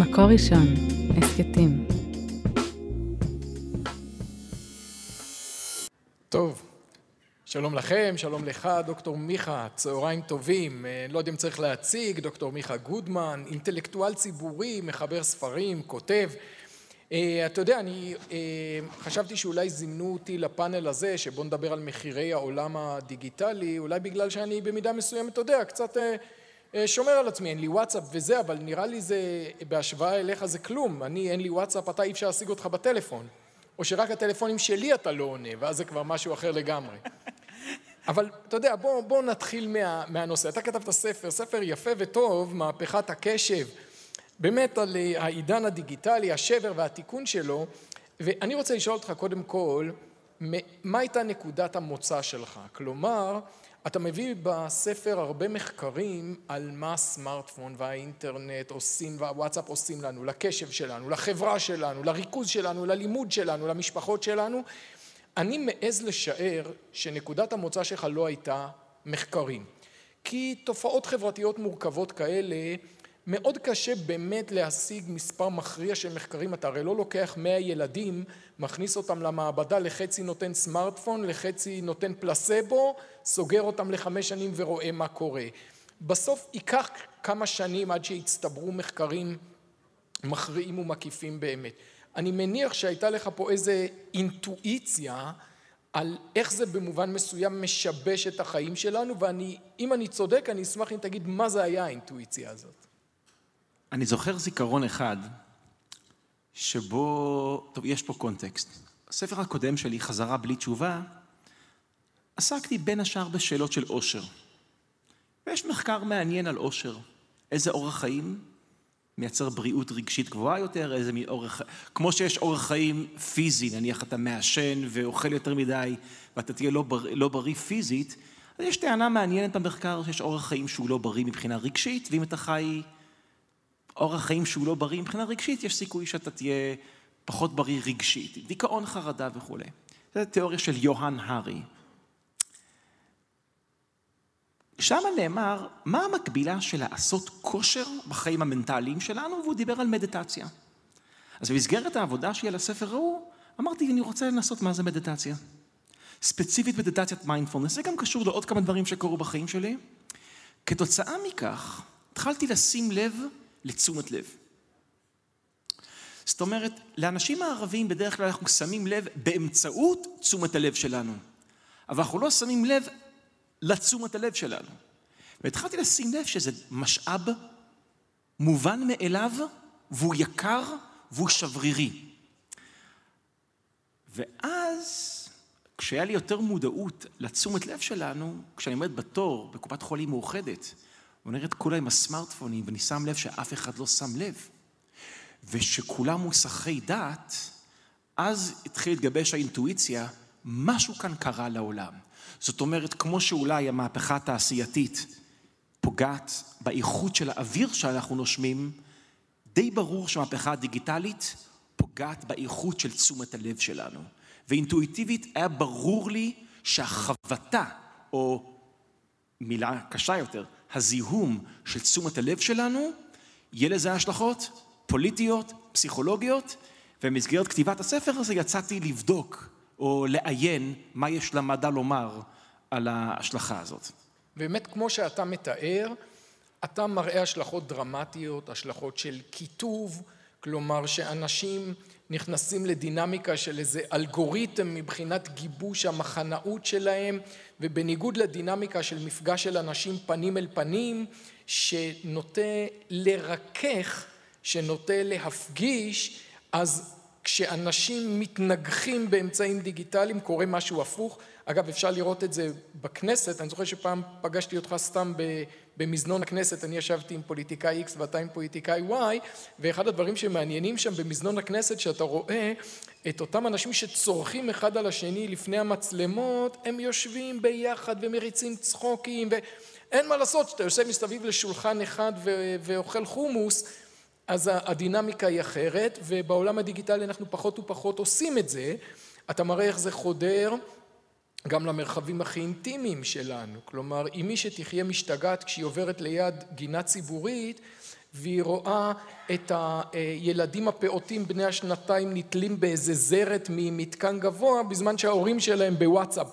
מקור ראשון, הסכתים. טוב, שלום לכם, שלום לך, דוקטור מיכה, צהריים טובים. אה, לא יודע אם צריך להציג, דוקטור מיכה גודמן, אינטלקטואל ציבורי, מחבר ספרים, כותב. אה, אתה יודע, אני אה, חשבתי שאולי זימנו אותי לפאנל הזה, שבו נדבר על מחירי העולם הדיגיטלי, אולי בגלל שאני במידה מסוימת, אתה יודע, קצת שומר על עצמי, אין לי וואטסאפ וזה, אבל נראה לי זה, בהשוואה אליך זה כלום. אני, אין לי וואטסאפ, אתה אי אפשר להשיג אותך בטלפון. או שרק הטלפונים שלי אתה לא עונה, ואז זה כבר משהו אחר לגמרי. אבל אתה יודע, בוא, בוא נתחיל מה, מהנושא. אתה כתבת ספר, ספר יפה וטוב, מהפכת הקשב, באמת על אה, העידן הדיגיטלי, השבר והתיקון שלו, ואני רוצה לשאול אותך קודם כל, מה הייתה נקודת המוצא שלך? כלומר, אתה מביא בספר הרבה מחקרים על מה הסמארטפון והאינטרנט עושים והוואטסאפ עושים לנו, לקשב שלנו, לחברה שלנו, לריכוז שלנו, ללימוד שלנו, למשפחות שלנו. אני מעז לשער שנקודת המוצא שלך לא הייתה מחקרים. כי תופעות חברתיות מורכבות כאלה מאוד קשה באמת להשיג מספר מכריע של מחקרים, אתה הרי לא לוקח 100 ילדים, מכניס אותם למעבדה, לחצי נותן סמארטפון, לחצי נותן פלסבו, סוגר אותם לחמש שנים ורואה מה קורה. בסוף ייקח כמה שנים עד שיצטברו מחקרים מכריעים ומקיפים באמת. אני מניח שהייתה לך פה איזה אינטואיציה על איך זה במובן מסוים משבש את החיים שלנו, ואני, אם אני צודק, אני אשמח אם תגיד מה זה היה האינטואיציה הזאת. אני זוכר זיכרון אחד, שבו, טוב, יש פה קונטקסט. הספר הקודם שלי, חזרה בלי תשובה, עסקתי בין השאר בשאלות של עושר. ויש מחקר מעניין על עושר. איזה אורח חיים מייצר בריאות רגשית גבוהה יותר, איזה מין אורח... כמו שיש אורח חיים פיזי, נניח אתה מעשן ואוכל יותר מדי ואתה תהיה לא, בר, לא בריא פיזית, אז יש טענה מעניינת במחקר שיש אורח חיים שהוא לא בריא מבחינה רגשית, ואם אתה חי אורח חיים שהוא לא בריא מבחינה רגשית, יש סיכוי שאתה תהיה פחות בריא רגשית, דיכאון, חרדה וכולי. זו תיאוריה של יוהאן הארי. שם נאמר, מה המקבילה של לעשות כושר בחיים המנטליים שלנו, והוא דיבר על מדיטציה. אז במסגרת העבודה שלי על הספר ההוא, אמרתי, אני רוצה לנסות מה זה מדיטציה. ספציפית מדיטציית מיינדפולנס, זה גם קשור לעוד כמה דברים שקרו בחיים שלי. כתוצאה מכך, התחלתי לשים לב לתשומת לב. זאת אומרת, לאנשים הערבים בדרך כלל אנחנו שמים לב באמצעות תשומת הלב שלנו, אבל אנחנו לא שמים לב לתשומת הלב שלנו. והתחלתי לשים לב שזה משאב מובן מאליו, והוא יקר, והוא שברירי. ואז, כשהיה לי יותר מודעות לתשומת לב שלנו, כשאני עומד בתור בקופת חולים מאוחדת, הוא נראה את כולם עם הסמארטפונים, ואני שם לב שאף אחד לא שם לב. ושכולם מוסכי דעת, אז התחיל להתגבש האינטואיציה, משהו כאן קרה לעולם. זאת אומרת, כמו שאולי המהפכה התעשייתית פוגעת באיכות של האוויר שאנחנו נושמים, די ברור שהמהפכה הדיגיטלית פוגעת באיכות של תשומת הלב שלנו. ואינטואיטיבית היה ברור לי שהחבטה, או מילה קשה יותר, הזיהום של תשומת הלב שלנו, יהיה לזה השלכות פוליטיות, פסיכולוגיות, ובמסגרת כתיבת הספר הזה יצאתי לבדוק או לעיין מה יש למדע לומר על ההשלכה הזאת. באמת, כמו שאתה מתאר, אתה מראה השלכות דרמטיות, השלכות של קיטוב, כלומר שאנשים נכנסים לדינמיקה של איזה אלגוריתם מבחינת גיבוש המחנאות שלהם, ובניגוד לדינמיקה של מפגש של אנשים פנים אל פנים, שנוטה לרכך, שנוטה להפגיש, אז כשאנשים מתנגחים באמצעים דיגיטליים קורה משהו הפוך. אגב, אפשר לראות את זה בכנסת, אני זוכר שפעם פגשתי אותך סתם במזנון הכנסת, אני ישבתי עם פוליטיקאי X ואתה עם פוליטיקאי Y, ואחד הדברים שמעניינים שם במזנון הכנסת, שאתה רואה את אותם אנשים שצורכים אחד על השני לפני המצלמות, הם יושבים ביחד ומריצים צחוקים, ואין מה לעשות, כשאתה יושב מסביב לשולחן אחד ואוכל חומוס, אז הדינמיקה היא אחרת, ובעולם הדיגיטלי אנחנו פחות ופחות עושים את זה. אתה מראה איך זה חודר גם למרחבים הכי אינטימיים שלנו. כלומר, אם מי שתחיה משתגעת כשהיא עוברת ליד גינה ציבורית, והיא רואה את הילדים הפעוטים בני השנתיים נתלים באיזה זרת ממתקן גבוה, בזמן שההורים שלהם בוואטסאפ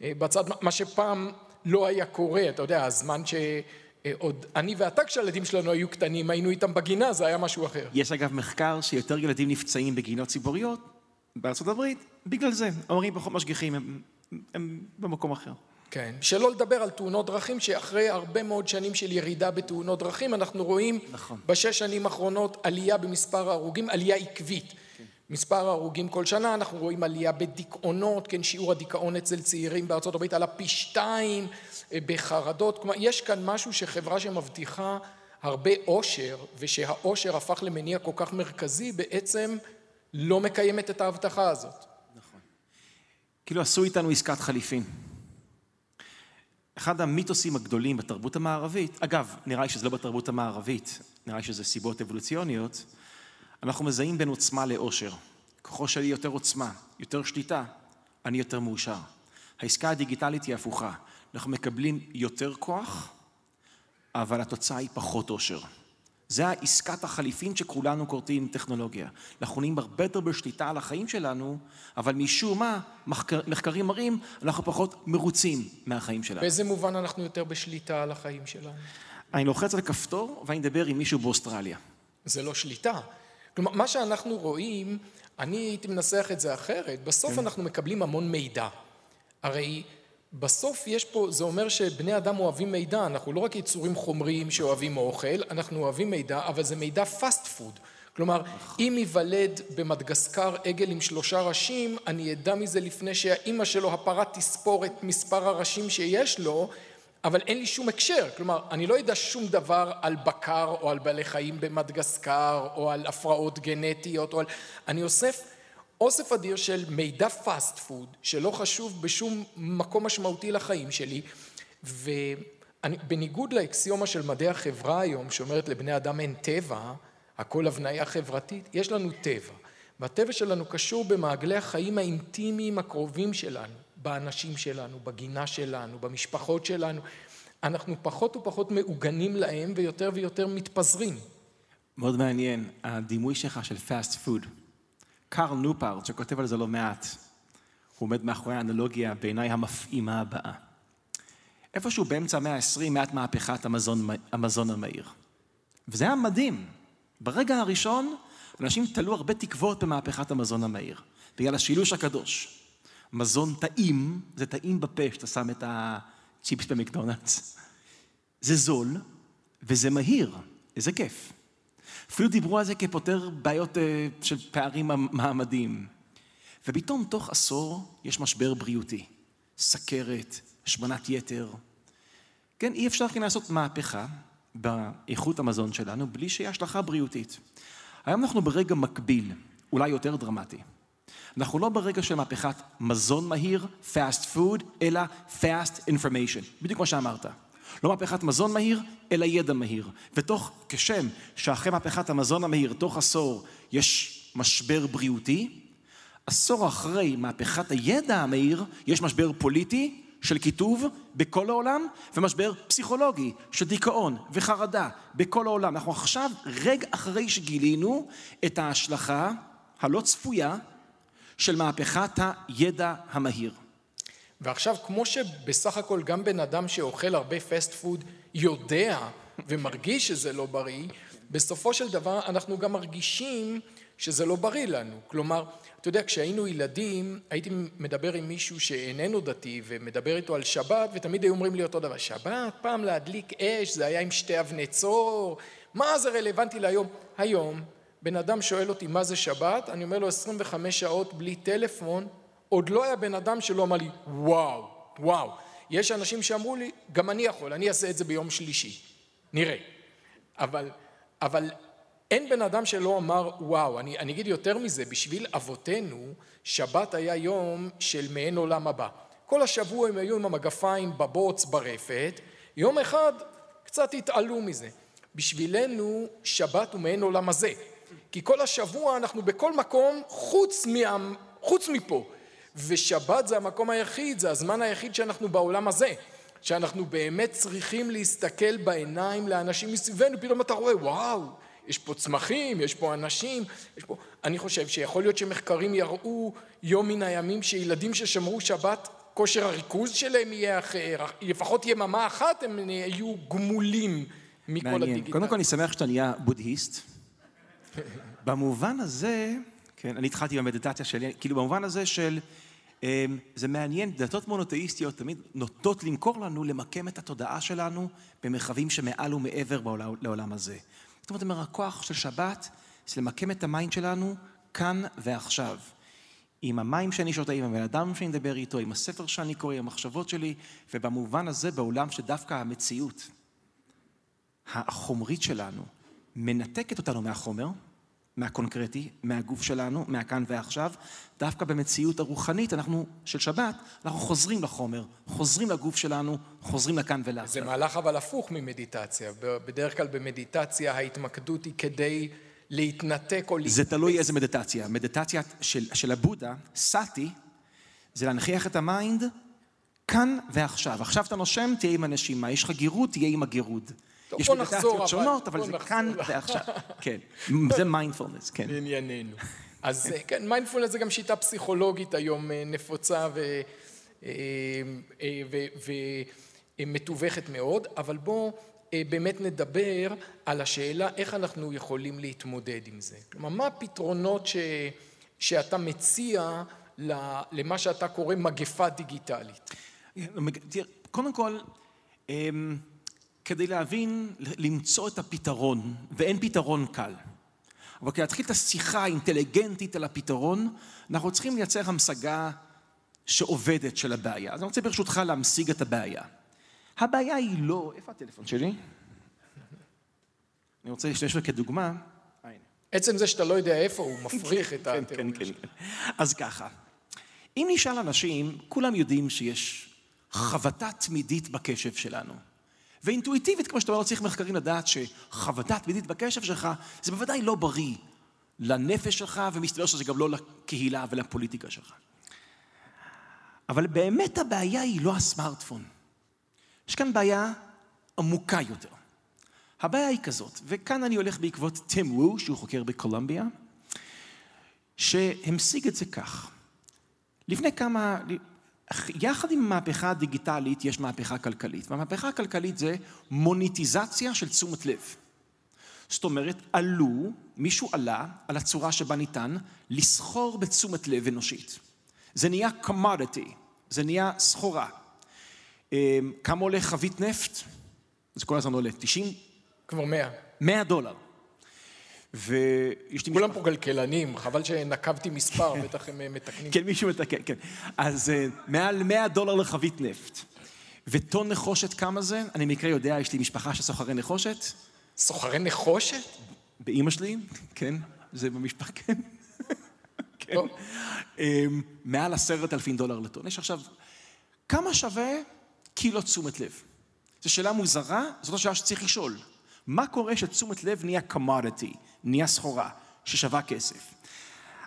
בצד, מה שפעם לא היה קורה, אתה יודע, הזמן שעוד אני ואתה כשהילדים שלנו היו קטנים, היינו איתם בגינה, זה היה משהו אחר. יש אגב מחקר שיותר ילדים נפצעים בגינות ציבוריות בארצות הברית, בגלל זה. ההורים פחות משגיחים, הם, הם במקום אחר. כן, שלא לדבר על תאונות דרכים, שאחרי הרבה מאוד שנים של ירידה בתאונות דרכים, אנחנו רואים נכון. בשש שנים האחרונות עלייה במספר ההרוגים, עלייה עקבית. כן. מספר ההרוגים כל שנה, אנחנו רואים עלייה בדיכאונות, כן, שיעור הדיכאון אצל צעירים בארצות הברית עלה פי שתיים, אה, בחרדות, כלומר, יש כאן משהו שחברה שמבטיחה הרבה עושר, ושהעושר הפך למניע כל כך מרכזי, בעצם לא מקיימת את ההבטחה הזאת. כאילו עשו איתנו עסקת חליפין. אחד המיתוסים הגדולים בתרבות המערבית, אגב, נראה לי שזה לא בתרבות המערבית, נראה לי שזה סיבות אבולוציוניות, אנחנו מזהים בין עוצמה לאושר. ככל שלי יותר עוצמה, יותר שליטה, אני יותר מאושר. העסקה הדיגיטלית היא הפוכה. אנחנו מקבלים יותר כוח, אבל התוצאה היא פחות אושר. זה העסקת החליפין שכולנו קוראים טכנולוגיה. אנחנו נהיים הרבה יותר בשליטה על החיים שלנו, אבל משום מה, מחקר, מחקרים מראים, אנחנו פחות מרוצים מהחיים שלנו. באיזה מובן אנחנו יותר בשליטה על החיים שלנו? אני לוחץ על כפתור ואני אדבר עם מישהו באוסטרליה. זה לא שליטה. כלומר, מה שאנחנו רואים, אני הייתי מנסח את זה אחרת, בסוף כן. אנחנו מקבלים המון מידע. הרי בסוף יש פה, זה אומר שבני אדם אוהבים מידע, אנחנו לא רק יצורים חומריים שאוהבים אוכל, אנחנו אוהבים מידע, אבל זה מידע fast food. כלומר, אם ייוולד במדגסקר עגל עם שלושה ראשים, אני אדע מזה לפני שהאימא שלו, הפרה, תספור את מספר הראשים שיש לו, אבל אין לי שום הקשר. כלומר, אני לא יודע שום דבר על בקר או על בעלי חיים במדגסקר, או על הפרעות גנטיות, או על... אני אוסף אוסף אדיר של מידע fast food, שלא חשוב בשום מקום משמעותי לחיים שלי, ובניגוד לאקסיומה של מדעי החברה היום, שאומרת לבני אדם אין טבע, הכל הבניה חברתית, יש לנו טבע. והטבע שלנו קשור במעגלי החיים האינטימיים הקרובים שלנו, באנשים שלנו, בגינה שלנו, במשפחות שלנו. אנחנו פחות ופחות מעוגנים להם ויותר ויותר מתפזרים. מאוד מעניין, הדימוי שלך של פאסט פוד. קרל נופארט, שכותב על זה לא מעט, הוא עומד מאחורי האנלוגיה בעיניי המפעימה הבאה. איפשהו באמצע המאה ה-20, מעט מהפכת המזון, המזון המהיר. וזה היה מדהים. ברגע הראשון, אנשים תלו הרבה תקוות במהפכת המזון המהיר, בגלל השילוש הקדוש. מזון טעים, זה טעים בפה שאתה שם את הצ'יפס במקדונלדס. זה זול וזה מהיר, איזה כיף. אפילו דיברו על זה כפותר בעיות אה, של פערים מעמדיים. ופתאום תוך עשור יש משבר בריאותי, סכרת, השמנת יתר. כן, אי אפשר כן לעשות מהפכה באיכות המזון שלנו בלי שיהיה השלכה בריאותית. היום אנחנו ברגע מקביל, אולי יותר דרמטי. אנחנו לא ברגע של מהפכת מזון מהיר, fast food, אלא fast information, בדיוק כמו שאמרת. לא מהפכת מזון מהיר, אלא ידע מהיר. ותוך, כשם שאחרי מהפכת המזון המהיר, תוך עשור, יש משבר בריאותי, עשור אחרי מהפכת הידע המהיר, יש משבר פוליטי של קיטוב בכל העולם, ומשבר פסיכולוגי של דיכאון וחרדה בכל העולם. אנחנו עכשיו, רגע אחרי שגילינו את ההשלכה הלא צפויה של מהפכת הידע המהיר. ועכשיו, כמו שבסך הכל גם בן אדם שאוכל הרבה פסט פוד יודע ומרגיש שזה לא בריא, בסופו של דבר אנחנו גם מרגישים שזה לא בריא לנו. כלומר, אתה יודע, כשהיינו ילדים, הייתי מדבר עם מישהו שאיננו דתי ומדבר איתו על שבת, ותמיד היו אומרים לי אותו דבר, שבת, פעם להדליק אש, זה היה עם שתי אבני צור, מה זה רלוונטי להיום? היום, בן אדם שואל אותי מה זה שבת, אני אומר לו 25 שעות בלי טלפון, עוד לא היה בן אדם שלא אמר לי, וואו, וואו. יש אנשים שאמרו לי, גם אני יכול, אני אעשה את זה ביום שלישי. נראה. אבל, אבל אין בן אדם שלא אמר, וואו, אני, אני אגיד יותר מזה, בשביל אבותינו, שבת היה יום של מעין עולם הבא. כל השבוע הם היו עם המגפיים בבוץ, ברפת, יום אחד קצת התעלו מזה. בשבילנו, שבת הוא מעין עולם הזה. כי כל השבוע אנחנו בכל מקום חוץ, מה, חוץ מפה. ושבת זה המקום היחיד, זה הזמן היחיד שאנחנו בעולם הזה. שאנחנו באמת צריכים להסתכל בעיניים לאנשים מסביבנו, פתאום אתה רואה, וואו, יש פה צמחים, יש פה אנשים, יש פה... אני חושב שיכול להיות שמחקרים יראו יום מן הימים שילדים ששמרו שבת, כושר הריכוז שלהם יהיה אחר, לפחות יממה אחת הם יהיו גמולים מכל הדיגיטל. קודם כל אני שמח שאתה נהיה בודהיסט. במובן הזה, כן, אני התחלתי במדיטציה שלי, כאילו במובן הזה של, אמ, זה מעניין, דתות מונותאיסטיות תמיד נוטות למכור לנו, למקם את התודעה שלנו במרחבים שמעל ומעבר לעולם הזה. זאת אומרת, אומר, הכוח של שבת זה למקם את ה mind שלנו כאן ועכשיו. עם המים שאני שותה, עם הבן אדם שאני מדבר איתו, עם הספר שאני קורא, עם המחשבות שלי, ובמובן הזה, בעולם שדווקא המציאות החומרית שלנו מנתקת אותנו מהחומר, מהקונקרטי, מהגוף שלנו, מהכאן ועכשיו, דווקא במציאות הרוחנית, אנחנו, של שבת, אנחנו חוזרים לחומר, חוזרים לגוף שלנו, חוזרים לכאן ולעכשיו. זה מהלך אבל הפוך ממדיטציה. בדרך כלל במדיטציה ההתמקדות היא כדי להתנתק או... זה תלוי איזה מדיטציה. מדיטציה של, של הבודה, sati, זה להנכיח את ה mind כאן ועכשיו. עכשיו אתה נושם, תהיה עם הנשימה. יש לך גירוד, תהיה עם הגירוד. טוב, יש מדיטציות שונות, אבל זה כאן ועכשיו. כן, זה מיינדפולנס, כן. לענייננו. אז כן, מיינדפולנס זה גם שיטה פסיכולוגית היום נפוצה ומתווכת מאוד, אבל בואו באמת נדבר על השאלה איך אנחנו יכולים להתמודד עם זה. כלומר, מה הפתרונות ש... שאתה מציע למה שאתה קורא מגפה דיגיטלית? קודם כל, כדי להבין, למצוא את הפתרון, ואין פתרון קל. אבל כדי להתחיל את השיחה האינטליגנטית על הפתרון, אנחנו צריכים לייצר המשגה שעובדת של הבעיה. אז אני רוצה ברשותך להמשיג את הבעיה. הבעיה היא לא... איפה הטלפון שלי? אני רוצה להשתמש בו כדוגמה. עצם זה שאתה לא יודע איפה הוא מפריך את הטלפון כן, כן, כן. אז ככה, אם נשאל אנשים, כולם יודעים שיש חבטה תמידית בקשב שלנו. ואינטואיטיבית, כמו שאתה אומר, לא צריך מחקרים לדעת שחבטה תמידית בקשב שלך, זה בוודאי לא בריא לנפש שלך, ומסתבר שזה גם לא לקהילה ולפוליטיקה שלך. אבל באמת הבעיה היא לא הסמארטפון. יש כאן בעיה עמוקה יותר. הבעיה היא כזאת, וכאן אני הולך בעקבות טים וו, שהוא חוקר בקולומביה, שהמשיג את זה כך. לפני כמה, יחד עם המהפכה הדיגיטלית יש מהפכה כלכלית, והמהפכה הכלכלית זה מוניטיזציה של תשומת לב. זאת אומרת, עלו, מישהו עלה על הצורה שבה ניתן לסחור בתשומת לב אנושית. זה נהיה commodity, זה נהיה סחורה. אמ, כמה עולה חבית נפט? זה כל הזמן עולה, 90? כבר 100. 100 דולר. ויש לי... כולם פה כלכלנים, חבל שנקבתי מספר, בטח הם אה, מתקנים. כן, מישהו מתקן, כן. אז אה, מעל 100 דולר לחבית נפט. וטון נחושת כמה זה? אני במקרה יודע, יש לי משפחה של סוחרי נחושת. סוחרי נחושת? באימא שלי, כן, זה במשפחה, כן. כן. אמ, מעל עשרת אלפים דולר לטון. יש עכשיו, כמה שווה קילו תשומת לב? זו שאלה מוזרה, זאת השאלה שצריך לשאול. מה קורה שתשומת לב נהיה commodity, נהיה סחורה, ששווה כסף?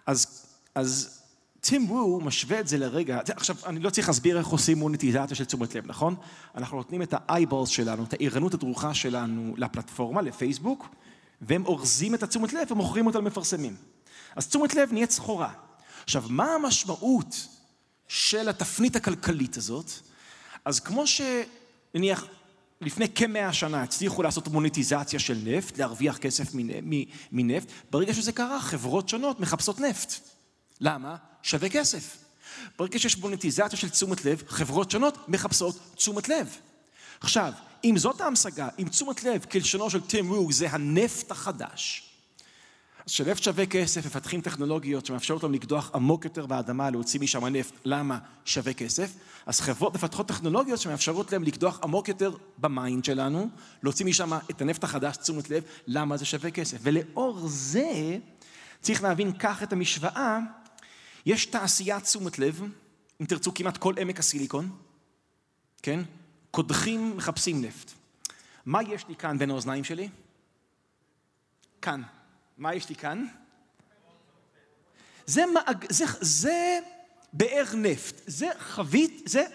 אז, אז טים וו משווה את זה לרגע, עכשיו אני לא צריך להסביר איך עושים מוניטיזציה של תשומת לב, נכון? אנחנו נותנים את ה-eyeballs שלנו, את הערנות הדרוכה שלנו לפלטפורמה, לפייסבוק, והם אורזים את התשומת לב ומוכרים אותה למפרסמים. אז תשומת לב נהיית סחורה. עכשיו, מה המשמעות של התפנית הכלכלית הזאת? אז כמו שנניח לפני כמאה שנה הצליחו לעשות מוניטיזציה של נפט, להרוויח כסף מנפט, ברגע שזה קרה חברות שונות מחפשות נפט. למה? שווה כסף. ברגע שיש מוניטיזציה של תשומת לב, חברות שונות מחפשות תשומת לב. עכשיו, אם זאת ההמשגה, אם תשומת לב כלשונו של טים וו זה הנפט החדש, אז כשנפט שווה כסף, מפתחים טכנולוגיות שמאפשרות להם לקדוח עמוק יותר באדמה, להוציא משם נפט, למה שווה כסף? אז חברות מפתחות טכנולוגיות שמאפשרות להם לקדוח עמוק יותר ב mind שלנו, להוציא משם את הנפט החדש, תשומת לב, למה זה שווה כסף. ולאור זה, צריך להבין כך את המשוואה, יש תעשיית תשומת לב, אם תרצו כמעט כל עמק הסיליקון, כן? קודחים, מחפשים נפט. מה יש לי כאן בין האוזניים שלי? כאן. מה יש לי כאן? זה, מאג... זה, זה באר נפט, זה חבית, זה,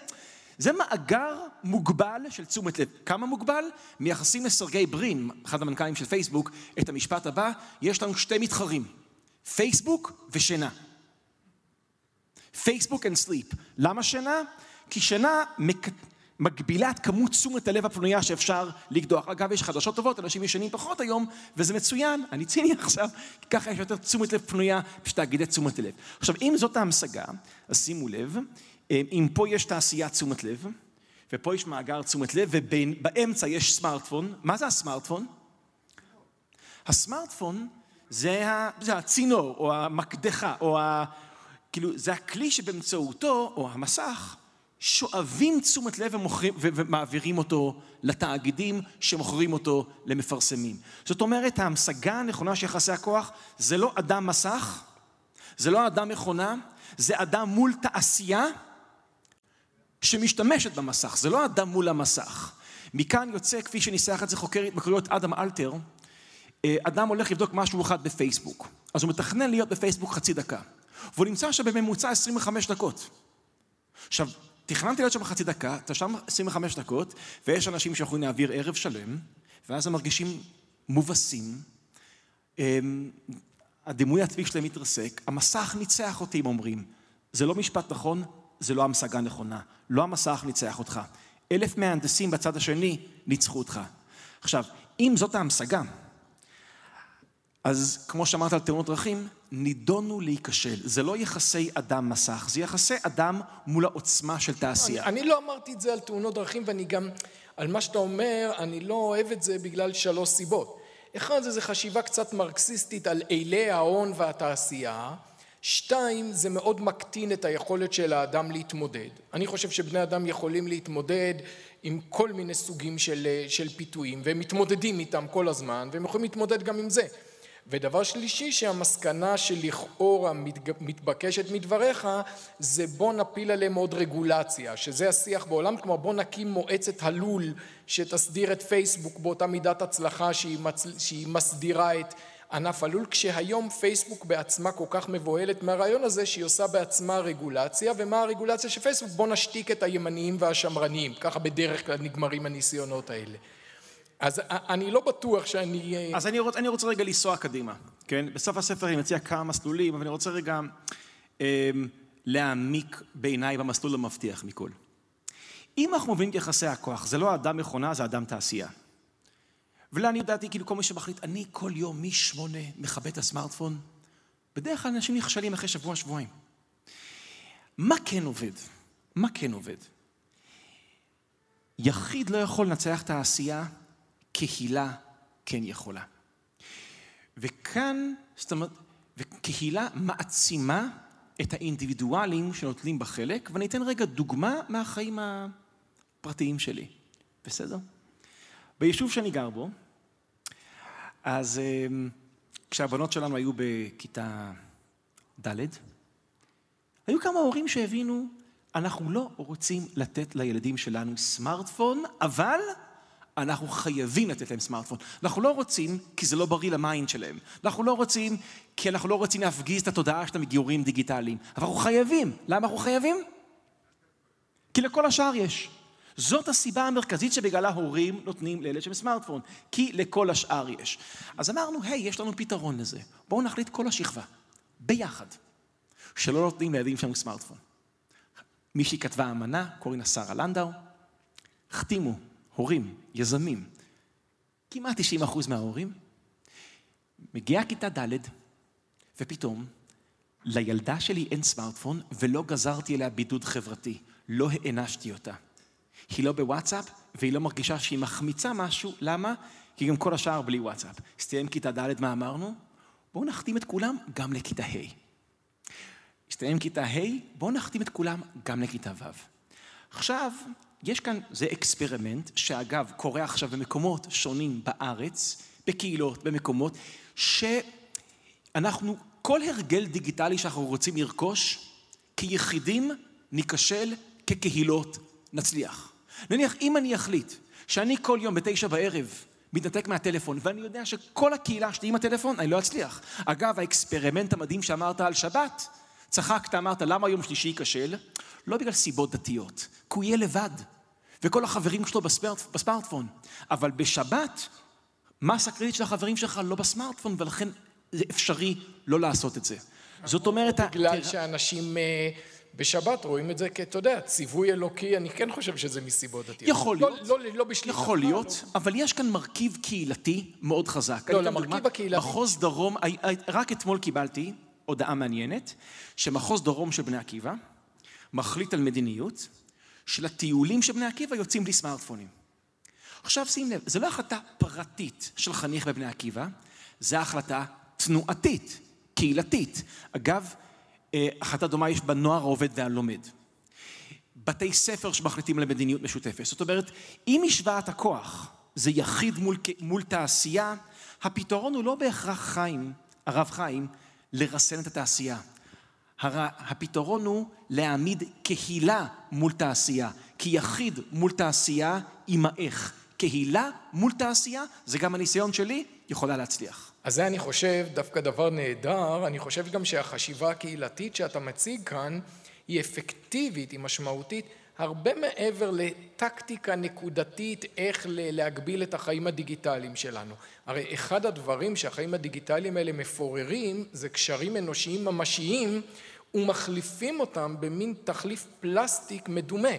זה מאגר מוגבל של תשומת לב. כמה מוגבל? מייחסים לסרגי ברין, אחד המנכ"לים של פייסבוק, את המשפט הבא, יש לנו שתי מתחרים, פייסבוק ושינה. פייסבוק and sleep. למה שינה? כי שינה מק... מגבילה את כמות תשומת הלב הפנויה שאפשר לקדוח. אגב, יש חדשות טובות, אנשים ישנים פחות היום, וזה מצוין, אני ציני עכשיו, כי ככה יש יותר תשומת לב פנויה תאגידי תשומת הלב. עכשיו, אם זאת ההמשגה, אז שימו לב, אה, אם פה יש תעשיית תשומת לב, ופה יש מאגר תשומת לב, ובאמצע יש סמארטפון, מה זה הסמארטפון? הסמארטפון זה, ה, זה הצינור, או המקדחה, או ה... כאילו, זה הכלי שבאמצעותו, או המסך, שואבים תשומת לב ומוכרים, ומעבירים אותו לתאגידים שמוכרים אותו למפרסמים. זאת אומרת, ההמשגה הנכונה של יחסי הכוח זה לא אדם מסך, זה לא אדם מכונה, זה אדם מול תעשייה שמשתמשת במסך, זה לא אדם מול המסך. מכאן יוצא, כפי שניסח את זה חוקר התמכרויות אדם אלתר, אה, אדם הולך לבדוק משהו אחד בפייסבוק. אז הוא מתכנן להיות בפייסבוק חצי דקה. והוא נמצא שם בממוצע 25 דקות. עכשיו, תכננתי להיות שם חצי דקה, אתה שם 25 דקות, ויש אנשים שיכולים להעביר ערב שלם, ואז הם מרגישים מובסים, אמ, הדימוי העצמי שלהם מתרסק, המסך ניצח אותי, הם אומרים. זה לא משפט נכון, זה לא המשגה נכונה. לא המסך ניצח אותך. אלף מהנדסים בצד השני ניצחו אותך. עכשיו, אם זאת ההמשגה, אז כמו שאמרת על תאונות דרכים, נידונו להיכשל. זה לא יחסי אדם-מסך, זה יחסי אדם מול העוצמה של תעשייה. אני, אני לא אמרתי את זה על תאונות דרכים, ואני גם, על מה שאתה אומר, אני לא אוהב את זה בגלל שלוש סיבות. אחד, זה חשיבה קצת מרקסיסטית על אילי ההון והתעשייה. שתיים, זה מאוד מקטין את היכולת של האדם להתמודד. אני חושב שבני אדם יכולים להתמודד עם כל מיני סוגים של, של פיתויים, והם מתמודדים איתם כל הזמן, והם יכולים להתמודד גם עם זה. ודבר שלישי שהמסקנה שלכאורה מתבקשת מדבריך זה בוא נפיל עליהם עוד רגולציה שזה השיח בעולם כלומר בוא נקים מועצת הלול שתסדיר את פייסבוק באותה מידת הצלחה שהיא, מצ... שהיא מסדירה את ענף הלול כשהיום פייסבוק בעצמה כל כך מבוהלת מהרעיון הזה שהיא עושה בעצמה רגולציה ומה הרגולציה של פייסבוק? בוא נשתיק את הימניים והשמרניים. ככה בדרך כלל נגמרים הניסיונות האלה אז אני לא בטוח שאני... אה, אז אני רוצה, אני רוצה רגע לנסוע קדימה, כן? בסוף הספר אני מציע כמה מסלולים, אבל אני רוצה רגע אה, להעמיק בעיניי במסלול המבטיח מכל. אם אנחנו מבינים את יחסי הכוח, זה לא אדם מכונה, זה אדם תעשייה. ולעניות יודעתי, כאילו כל מי שמחליט, אני כל יום משמונה מכבה את הסמארטפון, בדרך כלל אנשים נכשלים אחרי שבוע, שבועיים. מה כן עובד? מה כן עובד? יחיד לא יכול לנצח את העשייה קהילה כן יכולה. וכאן, זאת אומרת, וקהילה מעצימה את האינדיבידואלים שנוטלים בה חלק, ואני אתן רגע דוגמה מהחיים הפרטיים שלי, בסדר? ביישוב שאני גר בו, אז אמ, כשהבנות שלנו היו בכיתה ד', היו כמה הורים שהבינו, אנחנו לא רוצים לתת לילדים שלנו סמארטפון, אבל אנחנו חייבים לתת להם סמארטפון. אנחנו לא רוצים כי זה לא בריא ל mind שלהם. אנחנו לא רוצים כי אנחנו לא רוצים להפגיז את התודעה שלהם בגירויים דיגיטליים. אבל אנחנו חייבים. למה אנחנו חייבים? כי לכל השאר יש. זאת הסיבה המרכזית שבגללה הורים נותנים לילד שם סמארטפון. כי לכל השאר יש. אז אמרנו, היי, יש לנו פתרון לזה. בואו נחליט כל השכבה, ביחד, שלא נותנים לילדים שלנו סמארטפון. מישהי כתבה אמנה, קוראים לה שרה לנדאו, החתימו הורים, יזמים, כמעט 90 אחוז מההורים, מגיעה כיתה ד' ופתאום לילדה שלי אין סמארטפון ולא גזרתי אליה בידוד חברתי, לא הענשתי אותה. היא לא בוואטסאפ והיא לא מרגישה שהיא מחמיצה משהו, למה? כי גם כל השאר בלי וואטסאפ. הסתיים כיתה ד', מה אמרנו? בואו נחתים את כולם גם לכיתה ה'. הסתיים כיתה ה', בואו נחתים את כולם גם לכיתה ו'. עכשיו, יש כאן, זה experiment, שאגב קורה עכשיו במקומות שונים בארץ, בקהילות, במקומות, שאנחנו, כל הרגל דיגיטלי שאנחנו רוצים לרכוש, כיחידים ניכשל, כקהילות נצליח. נניח, אם אני אחליט שאני כל יום בתשע בערב מתנתק מהטלפון, ואני יודע שכל הקהילה שלי עם הטלפון, אני לא אצליח. אגב, ה experiment המדהים שאמרת על שבת, צחקת, אמרת, למה יום שלישי ייכשל? לא בגלל סיבות דתיות, כי הוא יהיה לבד, וכל החברים שלו בסמארט, בסמארטפון. אבל בשבת, מסה קריטית של החברים שלך לא בסמארטפון, ולכן זה אפשרי לא לעשות את זה. זאת אומרת... בגלל שאנשים אה, בשבת רואים את זה כ... אתה יודע, ציווי אלוקי, אני כן חושב שזה מסיבות דתיות. יכול לא- להיות. לא- לא בשליטה. יכול להיות, אבל יש כאן מרכיב קהילתי מאוד חזק. לא, למרכיב. הקהילתי. מחוז דרום, רק אתמול קיבלתי הודעה מעניינת, שמחוז דרום של בני עקיבא מחליט על מדיניות של הטיולים של בני עקיבא יוצאים בלי סמארטפונים. עכשיו שים לב, זו לא החלטה פרטית של חניך בבני עקיבא, זו החלטה תנועתית, קהילתית. אגב, אה, החלטה דומה יש בנוער העובד והלומד. בתי ספר שמחליטים על מדיניות משותפת. זאת אומרת, אם משוואת הכוח זה יחיד מול, מול תעשייה, הפתרון הוא לא בהכרח חיים, הרב חיים, לרסן את התעשייה. הר... הפתרון הוא להעמיד קהילה מול תעשייה, כי יחיד מול תעשייה האיך. קהילה מול תעשייה, זה גם הניסיון שלי, יכולה להצליח. אז זה אני חושב דווקא דבר נהדר, אני חושב גם שהחשיבה הקהילתית שאתה מציג כאן היא אפקטיבית, היא משמעותית, הרבה מעבר לטקטיקה נקודתית איך להגביל את החיים הדיגיטליים שלנו. הרי אחד הדברים שהחיים הדיגיטליים האלה מפוררים זה קשרים אנושיים ממשיים ומחליפים אותם במין תחליף פלסטיק מדומה.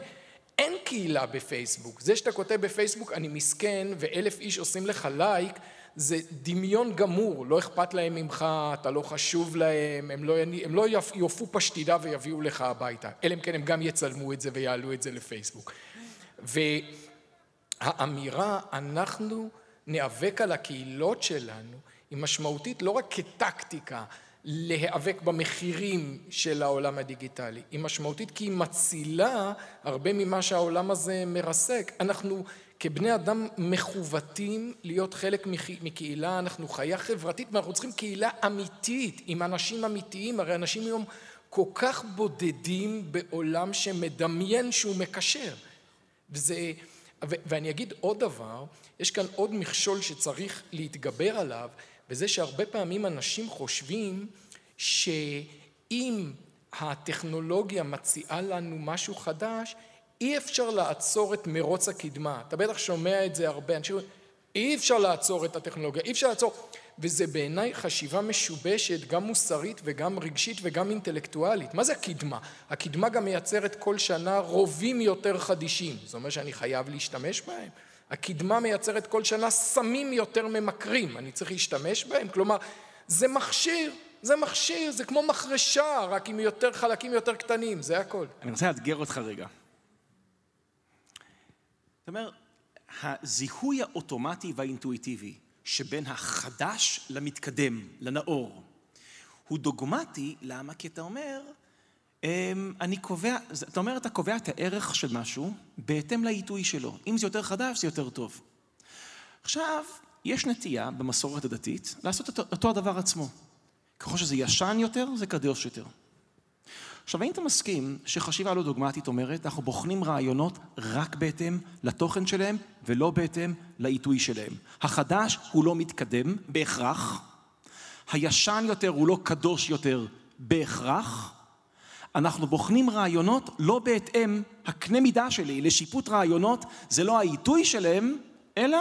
אין קהילה בפייסבוק. זה שאתה כותב בפייסבוק אני מסכן ואלף איש עושים לך לייק זה דמיון גמור, לא אכפת להם ממך, אתה לא חשוב להם, הם לא, הם לא יופו פשטידה ויביאו לך הביתה, אלא אם כן הם גם יצלמו את זה ויעלו את זה לפייסבוק. והאמירה, אנחנו ניאבק על הקהילות שלנו, היא משמעותית לא רק כטקטיקה להיאבק במחירים של העולם הדיגיטלי, היא משמעותית כי היא מצילה הרבה ממה שהעולם הזה מרסק. אנחנו כבני אדם מכוותים להיות חלק מקהילה, אנחנו חיה חברתית ואנחנו צריכים קהילה אמיתית עם אנשים אמיתיים, הרי אנשים היום כל כך בודדים בעולם שמדמיין שהוא מקשר. וזה, ו, ואני אגיד עוד דבר, יש כאן עוד מכשול שצריך להתגבר עליו, וזה שהרבה פעמים אנשים חושבים שאם הטכנולוגיה מציעה לנו משהו חדש, אי אפשר לעצור את מרוץ הקדמה. אתה בטח שומע את זה הרבה, אנשים אומרים, אי אפשר לעצור את הטכנולוגיה, אי אפשר לעצור. וזה בעיניי חשיבה משובשת, גם מוסרית וגם רגשית וגם אינטלקטואלית. מה זה הקדמה? הקדמה גם מייצרת כל שנה רובים יותר חדישים. זאת אומרת שאני חייב להשתמש בהם? הקדמה מייצרת כל שנה סמים יותר ממכרים, אני צריך להשתמש בהם? כלומר, זה מכשיר, זה מכשיר, זה כמו מחרשה, רק עם יותר חלקים יותר קטנים, זה הכל. אני רוצה לאתגר אותך רגע. זאת אומרת, הזיהוי האוטומטי והאינטואיטיבי שבין החדש למתקדם, לנאור, הוא דוגמטי, למה? כי אתה אומר, אמ, אני קובע, אתה אומר, אתה קובע את הערך של משהו בהתאם לעיתוי שלו. אם זה יותר חדש, זה יותר טוב. עכשיו, יש נטייה במסורת הדתית לעשות אותו, אותו הדבר עצמו. ככל שזה ישן יותר, זה קדוש יותר. עכשיו, האם אתה מסכים שחשיבה לא דוגמטית אומרת, אנחנו בוחנים רעיונות רק בהתאם לתוכן שלהם ולא בהתאם לעיתוי שלהם. החדש הוא לא מתקדם בהכרח, הישן יותר הוא לא קדוש יותר בהכרח, אנחנו בוחנים רעיונות לא בהתאם, הקנה מידה שלי לשיפוט רעיונות זה לא העיתוי שלהם, אלא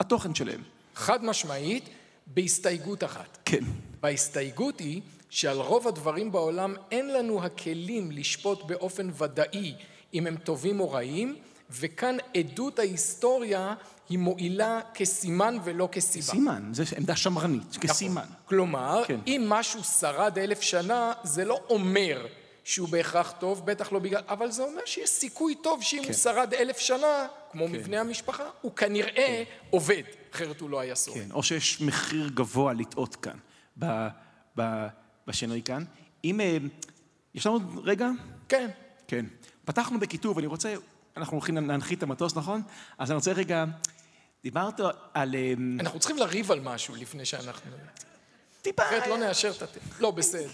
התוכן שלהם. חד משמעית, בהסתייגות אחת. כן. וההסתייגות היא שעל רוב הדברים בעולם אין לנו הכלים לשפוט באופן ודאי אם הם טובים או רעים, וכאן עדות ההיסטוריה היא מועילה כסימן ולא כסיבה. סימן, זו עמדה שמרנית, כסימן. נכון. כלומר, כן. אם משהו שרד אלף שנה, זה לא אומר שהוא בהכרח טוב, בטח לא בגלל, אבל זה אומר שיש סיכוי טוב שאם כן. הוא שרד אלף שנה, כמו מבנה המשפחה, הוא כנראה עובד, אחרת הוא לא היה שורד. כן, או שיש מחיר גבוה לטעות כאן, ב- ב- בשינוי כאן. אם... אה, יש לנו רגע? כן. כן. פתחנו בכיתוב, אני רוצה, אנחנו הולכים להנחית את המטוס, נכון? אז אני רוצה רגע, דיברת על... אה, אנחנו צריכים לריב על משהו לפני שאנחנו... טיפה... אחרת לא נאשר את הת... לא, בסדר.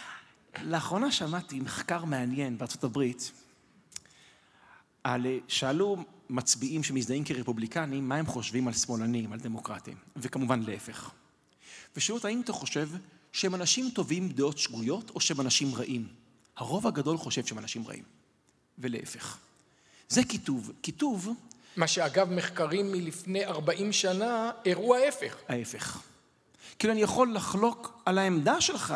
לאחרונה שמעתי מחקר מעניין בארצות הברית, על, אה, שאלו מצביעים שמזדהים כרפובליקנים, מה הם חושבים על שמאלנים, על דמוקרטים, וכמובן להפך. ושאלו אותם, האם אתה חושב שהם אנשים טובים עם דעות שגויות, או שהם אנשים רעים. הרוב הגדול חושב שהם אנשים רעים, ולהפך. זה כיתוב. כיתוב, מה שאגב מחקרים מלפני 40 שנה הראו ההפך. ההפך. כאילו אני יכול לחלוק על העמדה שלך,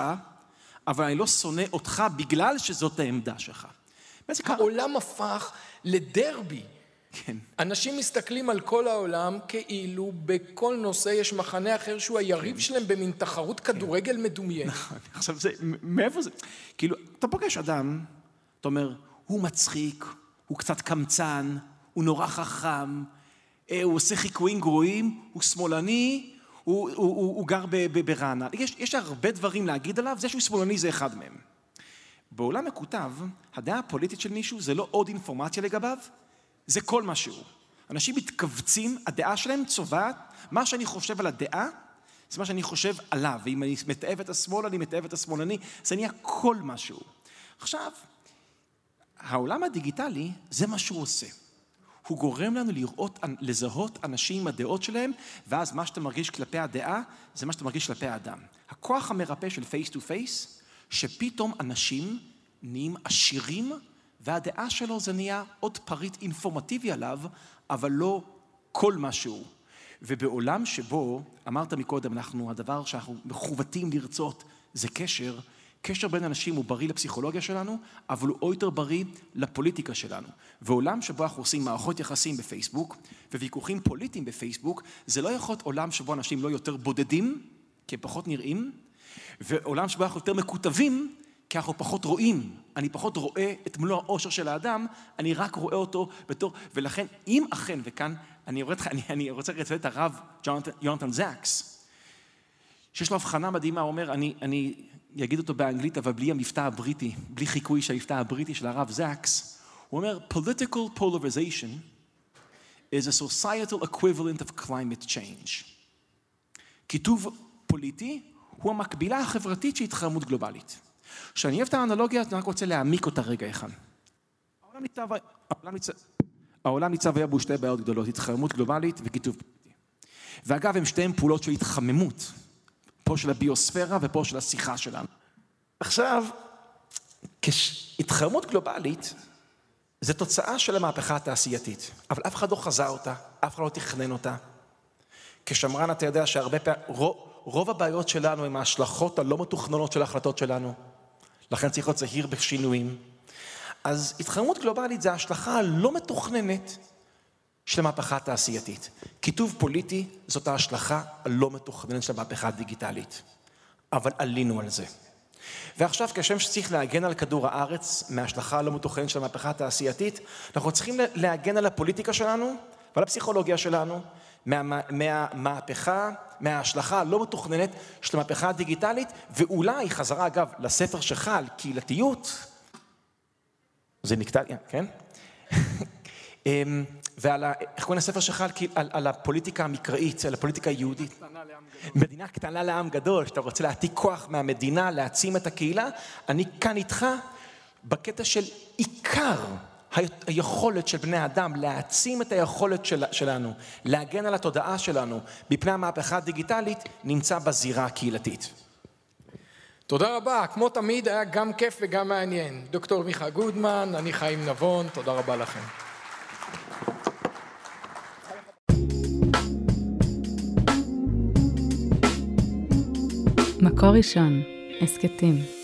אבל אני לא שונא אותך בגלל שזאת העמדה שלך. העולם הפך לדרבי. כן. אנשים מסתכלים על כל העולם כאילו בכל נושא יש מחנה אחר שהוא היריב שלהם במין תחרות כדורגל מדומיינת. עכשיו זה, מאיפה זה? כאילו, אתה פוגש אדם, אתה אומר, הוא מצחיק, הוא קצת קמצן, הוא נורא חכם, אה, הוא עושה חיקויים גרועים, הוא שמאלני, הוא, הוא, הוא, הוא גר ברעננה. יש, יש הרבה דברים להגיד עליו, זה שהוא שמאלני זה אחד מהם. בעולם מקוטב, הדעה הפוליטית של מישהו זה לא עוד אינפורמציה לגביו, זה כל מה שהוא. אנשים מתכווצים, הדעה שלהם צובעת, מה שאני חושב על הדעה, זה מה שאני חושב עליו. ואם אני מתעב את השמאל, אני מתעב את השמאלני, זה נהיה כל מה שהוא. עכשיו, העולם הדיגיטלי, זה מה שהוא עושה. הוא גורם לנו לראות, לזהות אנשים עם הדעות שלהם, ואז מה שאתה מרגיש כלפי הדעה, זה מה שאתה מרגיש כלפי האדם. הכוח המרפא של face to face, שפתאום אנשים נהיים עשירים, והדעה שלו זה נהיה עוד פריט אינפורמטיבי עליו, אבל לא כל מה שהוא. ובעולם שבו, אמרת מקודם, אנחנו, הדבר שאנחנו מכוותים לרצות זה קשר, קשר בין אנשים הוא בריא לפסיכולוגיה שלנו, אבל הוא עוד יותר בריא לפוליטיקה שלנו. ועולם שבו אנחנו עושים מערכות יחסים בפייסבוק, וויכוחים פוליטיים בפייסבוק, זה לא יכול להיות עולם שבו אנשים לא יותר בודדים, כי הם פחות נראים, ועולם שבו אנחנו יותר מקוטבים, כי אנחנו פחות רואים. אני פחות רואה את מלוא העושר של האדם, אני רק רואה אותו בתור... ולכן, אם אכן, וכאן אני, אותך, אני, אני רוצה לצטט את הרב יונתן זקס, שיש לו הבחנה מדהימה, הוא אומר, אני, אני אגיד אותו באנגלית, אבל בלי המבטא הבריטי, בלי חיקוי של המבטא הבריטי של הרב זקס, הוא אומר, political polarization is a societal equivalent of climate change. כיתוב פוליטי הוא המקבילה החברתית של התחממות גלובלית. כשאני אוהב את האנלוגיה, אני רק רוצה להעמיק אותה רגע אחד. העולם ניצב, העולם ניצב, העולם ניצב היה בו שתי בעיות גדולות, התחממות גלובלית וכיתוב פוליטי. ואגב, הם שתיהם פעולות של התחממות, פה של הביוספירה ופה של השיחה שלנו. עכשיו, התחממות גלובלית זה תוצאה של המהפכה התעשייתית, אבל אף אחד לא חזה אותה, אף אחד לא תכנן אותה. כשמרן אתה יודע שהרבה פעמים, רוב, הבעיות שלנו הם ההשלכות הלא מתוכננות של ההחלטות שלנו. לכן צריך להיות זהיר בשינויים. אז התחממות גלובלית זה ההשלכה הלא מתוכננת של המהפכה התעשייתית. כיתוב פוליטי זאת ההשלכה הלא מתוכננת של המהפכה הדיגיטלית. אבל עלינו על זה. ועכשיו, כשם שצריך להגן על כדור הארץ מההשלכה הלא מתוכננת של המהפכה התעשייתית, אנחנו צריכים להגן על הפוליטיקה שלנו ועל הפסיכולוגיה שלנו מה, מהמהפכה, מההשלכה הלא מתוכננת של המהפכה הדיגיטלית, ואולי, חזרה אגב לספר שלך על קהילתיות, זה נקטע, כן? ועל, ה, איך קוראים לספר שלך על, על, על הפוליטיקה המקראית, על הפוליטיקה היהודית? מדינה קטנה לעם גדול, שאתה רוצה להעתיק כוח מהמדינה, להעצים את הקהילה, אני כאן איתך בקטע של עיקר היכולת של בני אדם להעצים את היכולת של, שלנו, להגן על התודעה שלנו מפני המהפכה הדיגיטלית, נמצא בזירה הקהילתית. תודה רבה, כמו תמיד היה גם כיף וגם מעניין. דוקטור מיכה גודמן, אני חיים נבון, תודה רבה לכם. מקור ראשון, הסכתים.